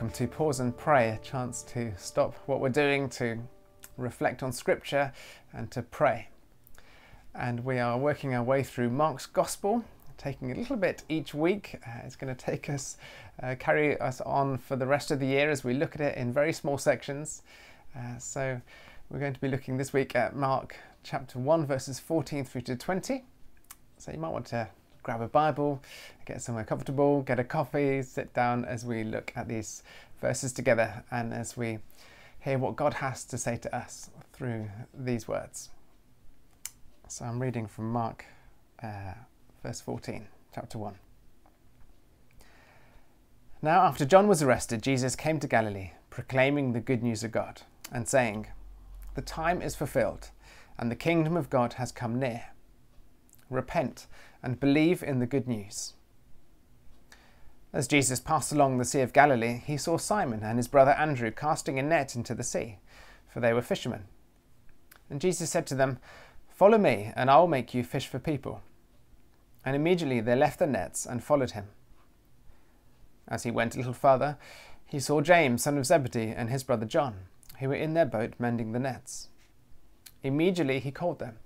welcome to Pause and Pray, a chance to stop what we're doing, to reflect on Scripture, and to pray. And we are working our way through Mark's Gospel, taking a little bit each week. Uh, it's going to take us, uh, carry us on for the rest of the year as we look at it in very small sections. Uh, so we're going to be looking this week at Mark chapter 1, verses 14 through to 20. So you might want to grab a Bible, get somewhere comfortable, get a coffee, sit down as we look at these verses together and as we hear what God has to say to us through these words. So I'm reading from Mark, uh, verse 14, chapter 1. Now, after John was arrested, Jesus came to Galilee, proclaiming the good news of God, and saying, The time is fulfilled, and the kingdom of God has come near. Repent and believe in the good news. As Jesus passed along the Sea of Galilee, he saw Simon and his brother Andrew casting a net into the sea, for they were fishermen. And Jesus said to them, Follow me, and I will make you fish for people. And immediately they left their nets and followed him. As he went a little further, he saw James, son of Zebedee, and his brother John, who were in their boat mending the nets. Immediately he called them,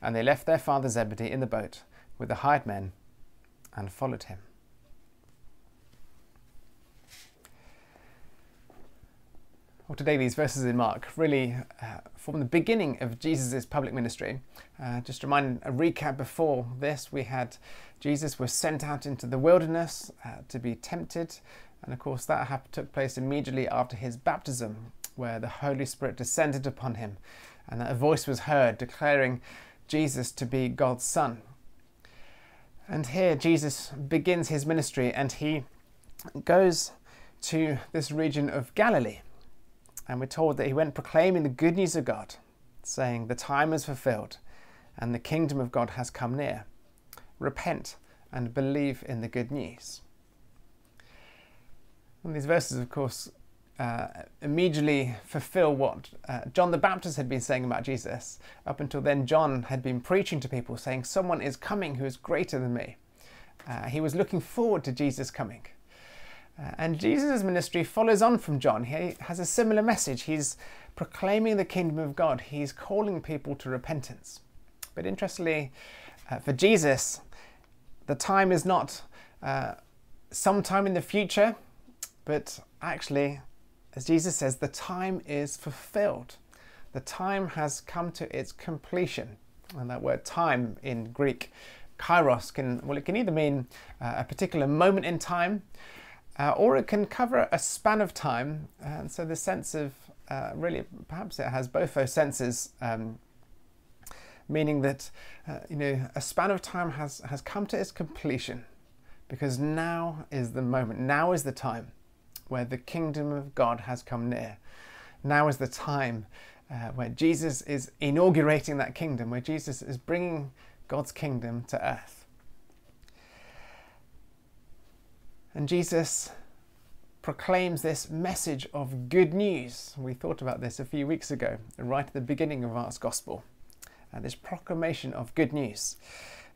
and they left their father Zebedee in the boat with the hired men and followed him. Well, today, these verses in Mark really uh, form the beginning of Jesus' public ministry. Uh, just remind a recap before this, we had Jesus was sent out into the wilderness uh, to be tempted, and of course, that took place immediately after his baptism, where the Holy Spirit descended upon him, and that a voice was heard declaring Jesus to be God's Son. And here Jesus begins his ministry and he goes to this region of Galilee. And we're told that he went proclaiming the good news of God, saying, The time is fulfilled and the kingdom of God has come near. Repent and believe in the good news. And these verses, of course, uh, immediately fulfill what uh, John the Baptist had been saying about Jesus. Up until then, John had been preaching to people, saying, Someone is coming who is greater than me. Uh, he was looking forward to Jesus coming. Uh, and Jesus' ministry follows on from John. He has a similar message. He's proclaiming the kingdom of God, he's calling people to repentance. But interestingly, uh, for Jesus, the time is not uh, sometime in the future, but actually as Jesus says, the time is fulfilled. The time has come to its completion. And that word time in Greek, kairos, can, well, it can either mean uh, a particular moment in time, uh, or it can cover a span of time. And so the sense of, uh, really, perhaps it has both those senses, um, meaning that, uh, you know, a span of time has, has come to its completion because now is the moment, now is the time where the kingdom of God has come near. Now is the time uh, where Jesus is inaugurating that kingdom, where Jesus is bringing God's kingdom to earth. And Jesus proclaims this message of good news. We thought about this a few weeks ago, right at the beginning of Mark's Gospel. Uh, this proclamation of good news.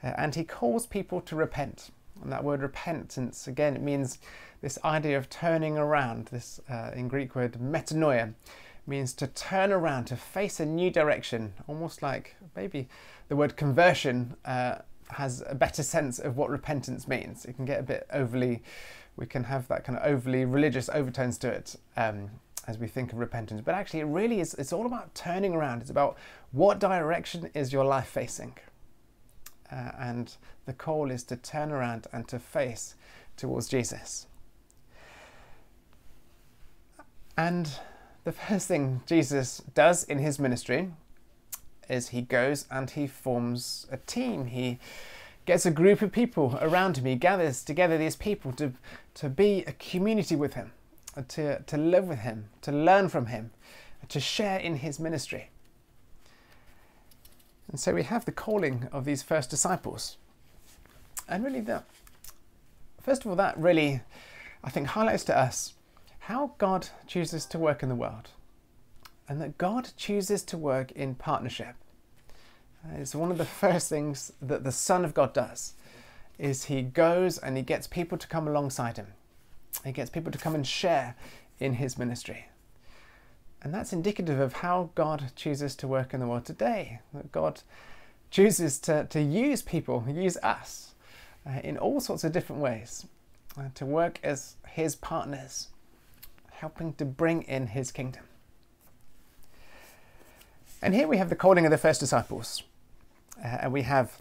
Uh, and he calls people to repent. And that word repentance, again, it means this idea of turning around, this uh, in Greek word metanoia, means to turn around, to face a new direction, almost like maybe the word conversion uh, has a better sense of what repentance means. It can get a bit overly, we can have that kind of overly religious overtones to it um, as we think of repentance. But actually, it really is, it's all about turning around. It's about what direction is your life facing? Uh, and the call is to turn around and to face towards Jesus. And the first thing Jesus does in his ministry is he goes and he forms a team. He gets a group of people around him. He gathers together these people to, to be a community with him, to, to live with him, to learn from him, to share in his ministry. And so we have the calling of these first disciples. And really, that, first of all, that really, I think, highlights to us how God chooses to work in the world and that God chooses to work in partnership. Uh, it's one of the first things that the Son of God does is he goes and he gets people to come alongside him. He gets people to come and share in his ministry. And that's indicative of how God chooses to work in the world today. That God chooses to, to use people, use us, uh, in all sorts of different ways, uh, to work as his partners, helping to bring in his kingdom. And here we have the calling of the first disciples. Uh, and we have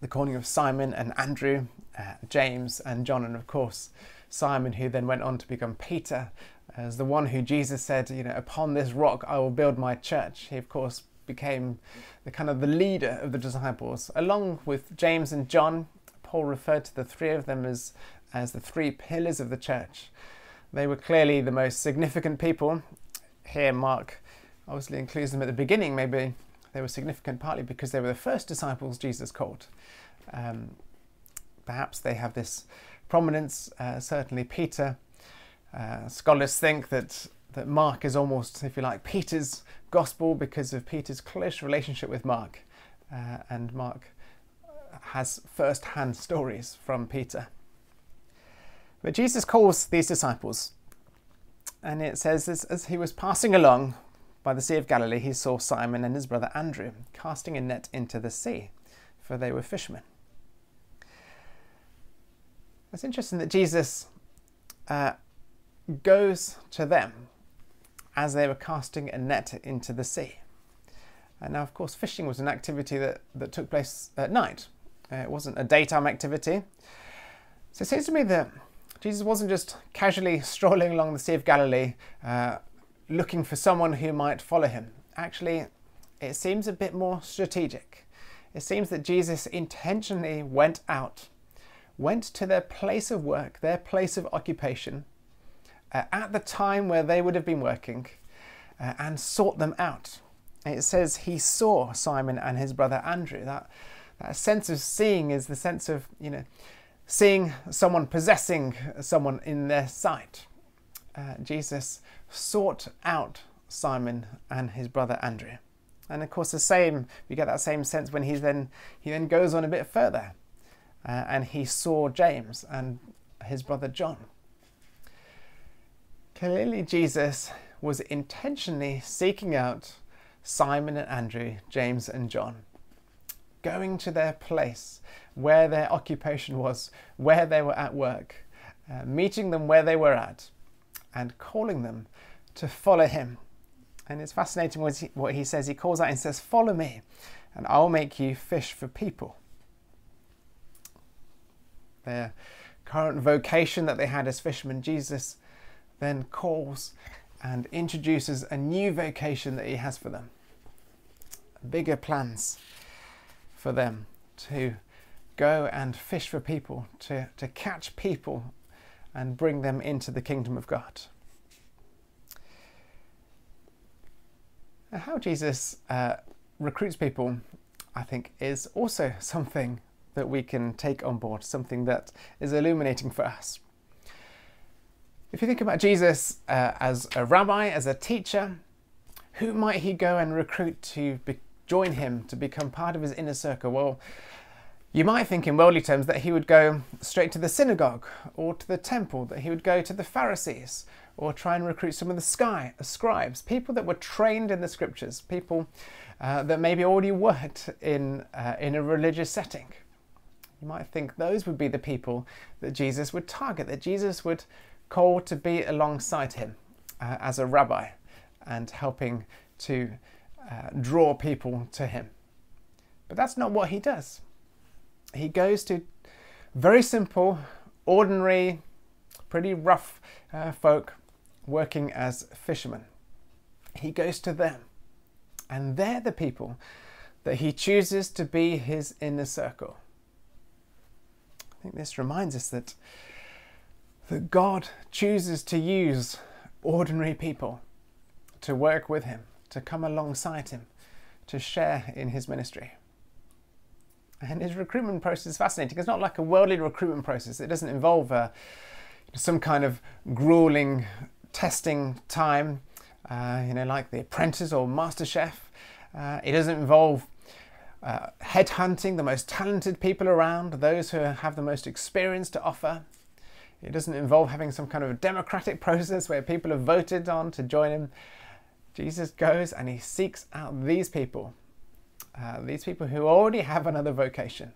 the calling of Simon and Andrew, uh, James and John, and of course, Simon, who then went on to become Peter, as the one who Jesus said, you know, upon this rock I will build my church. He, of course, became the kind of the leader of the disciples. Along with James and John, Paul referred to the three of them as, as the three pillars of the church. They were clearly the most significant people. Here, Mark obviously includes them at the beginning. Maybe they were significant partly because they were the first disciples Jesus called. Um, perhaps they have this prominence. Uh, certainly, Peter. Uh, scholars think that that Mark is almost, if you like, Peter's gospel because of Peter's close relationship with Mark, uh, and Mark has first-hand stories from Peter. But Jesus calls these disciples, and it says as, as he was passing along by the Sea of Galilee, he saw Simon and his brother Andrew casting a net into the sea, for they were fishermen. It's interesting that Jesus uh, goes to them as they were casting a net into the sea. And now, of course, fishing was an activity that, that took place at night. Uh, it wasn't a daytime activity. So it seems to me that Jesus wasn't just casually strolling along the Sea of Galilee uh, looking for someone who might follow him. Actually, it seems a bit more strategic. It seems that Jesus intentionally went out went to their place of work, their place of occupation, uh, at the time where they would have been working, uh, and sought them out. it says he saw Simon and his brother Andrew. That, that sense of seeing is the sense of, you know, seeing someone possessing someone in their sight. Uh, Jesus sought out Simon and his brother Andrew. And of course, the same, we get that same sense when he's then, he then goes on a bit further uh, and he saw James and his brother John. Clearly, Jesus was intentionally seeking out Simon and Andrew, James and John, going to their place where their occupation was, where they were at work, uh, meeting them where they were at, and calling them to follow him. And it's fascinating what he, what he says. He calls out and says, Follow me, and I'll make you fish for people their current vocation that they had as fishermen, Jesus then calls and introduces a new vocation that he has for them. Bigger plans for them to go and fish for people, to, to catch people and bring them into the kingdom of God. How Jesus uh, recruits people, I think, is also something that we can take on board, something that is illuminating for us. If you think about Jesus uh, as a rabbi, as a teacher, who might he go and recruit to be- join him to become part of his inner circle? Well, you might think in worldly terms that he would go straight to the synagogue or to the temple, that he would go to the Pharisees or try and recruit some of the sky, scribes, people that were trained in the scriptures, people uh, that maybe already worked in, uh, in a religious setting. You might think those would be the people that Jesus would target, that Jesus would call to be alongside him uh, as a rabbi and helping to uh, draw people to him. But that's not what he does. He goes to very simple, ordinary, pretty rough uh, folk working as fishermen. He goes to them, and they're the people that he chooses to be his inner circle I think this reminds us that, that God chooses to use ordinary people to work with Him, to come alongside Him, to share in His ministry. And his recruitment process is fascinating. It's not like a worldly recruitment process. It doesn't involve uh, some kind of grueling testing time, uh, you know, like The Apprentice or MasterChef. Uh, it doesn't involve uh, headhunting the most talented people around, those who have the most experience to offer. It doesn't involve having some kind of democratic process where people have voted on to join him. Jesus goes and he seeks out these people, uh, these people who already have another vocation,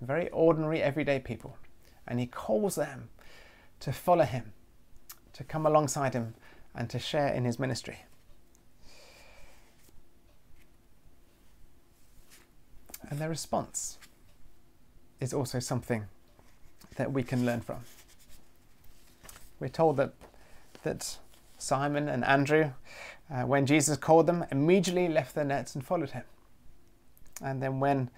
very ordinary, everyday people, and he calls them to follow him, to come alongside him, and to share in his ministry. And their response is also something that we can learn from. We're told that, that Simon and Andrew, uh, when Jesus called them, immediately left their nets and followed him. And then when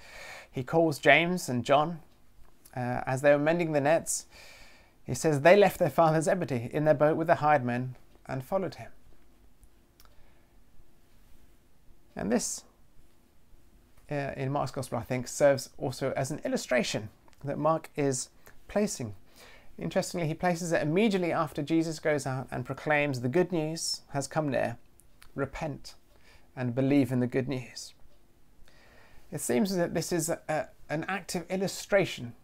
he calls James and John, uh, as they were mending the nets, he says they left their father Zebedee in their boat with the hired men and followed him. And this, uh, in Mark's Gospel, I think, serves also as an illustration that Mark is placing. Interestingly, he places it immediately after Jesus goes out and proclaims the good news has come near. Repent and believe in the good news. It seems that this is a, an active illustration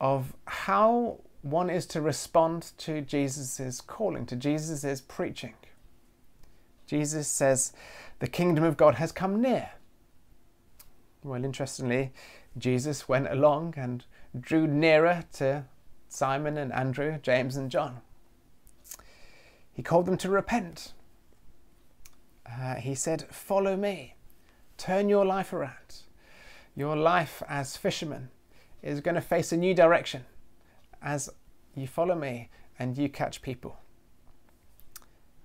of how one is to respond to Jesus' calling, to Jesus' preaching. Jesus says, The kingdom of God has come near. Well, interestingly, Jesus went along and drew nearer to Simon and Andrew, James and John. He called them to repent. Uh, he said, Follow me, turn your life around. Your life as fishermen is going to face a new direction as you follow me and you catch people.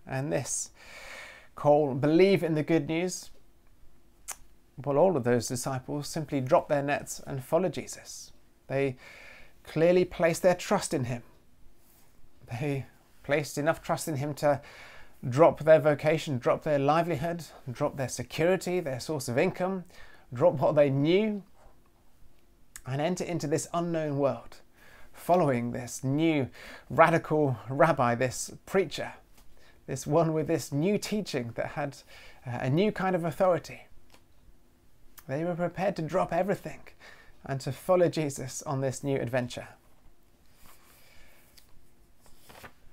And this call, believe in the good news. Well, all of those disciples simply dropped their nets and followed Jesus. They clearly placed their trust in him. They placed enough trust in him to drop their vocation, drop their livelihood, drop their security, their source of income, drop what they knew, and enter into this unknown world, following this new radical rabbi, this preacher, this one with this new teaching that had uh, a new kind of authority. They were prepared to drop everything and to follow Jesus on this new adventure.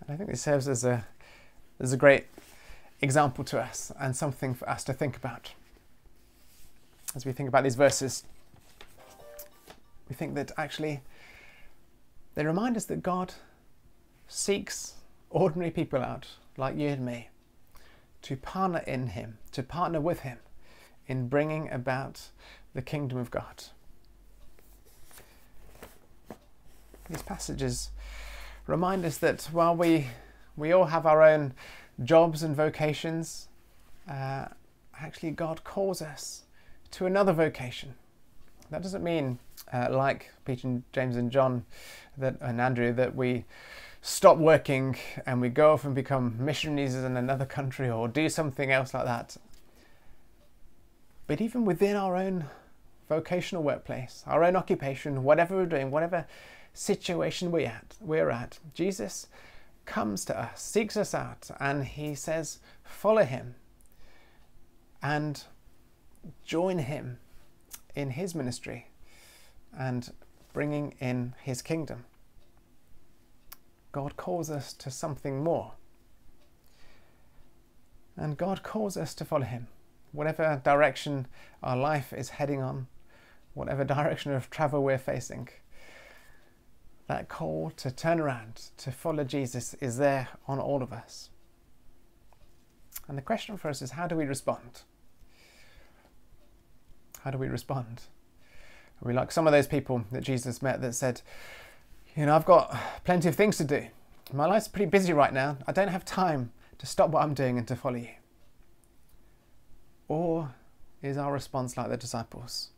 And I think this serves as a, as a great example to us and something for us to think about. As we think about these verses, we think that actually they remind us that God seeks ordinary people out, like you and me, to partner in Him, to partner with Him in bringing about the kingdom of God. These passages remind us that while we, we all have our own jobs and vocations, uh, actually God calls us to another vocation. That doesn't mean, uh, like Peter and James and John that, and Andrew, that we stop working and we go off and become missionaries in another country or do something else like that. But even within our own vocational workplace, our own occupation, whatever we're doing, whatever situation we at, we're at, Jesus comes to us, seeks us out, and he says, follow him and join him in his ministry and bringing in his kingdom. God calls us to something more. And God calls us to follow him. Whatever direction our life is heading on, whatever direction of travel we're facing, that call to turn around, to follow Jesus, is there on all of us. And the question for us is how do we respond? How do we respond? Are we like some of those people that Jesus met that said, You know, I've got plenty of things to do. My life's pretty busy right now. I don't have time to stop what I'm doing and to follow you. Or is our response like the disciples?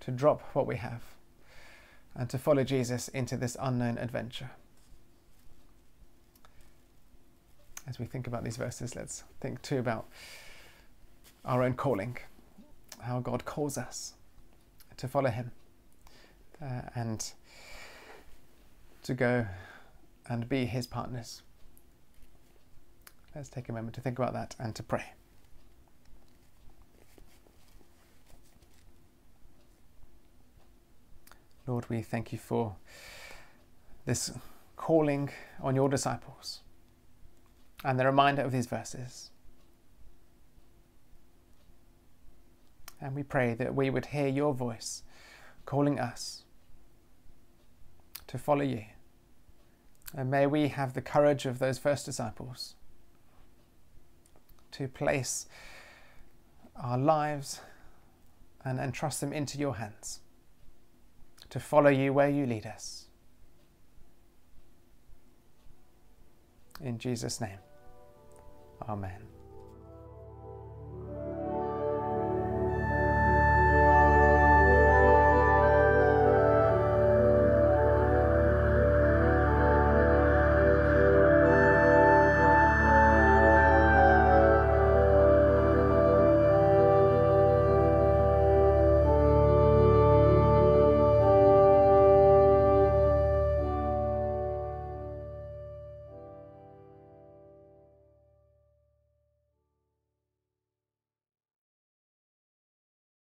To drop what we have and to follow Jesus into this unknown adventure. As we think about these verses, let's think too about our own calling, how God calls us to follow Him uh, and to go and be His partners. Let's take a moment to think about that and to pray. Lord, we thank you for this calling on your disciples and the reminder of these verses. And we pray that we would hear your voice calling us to follow you. And may we have the courage of those first disciples to place our lives and entrust them into your hands, to follow you where you lead us. In Jesus' name, Amen.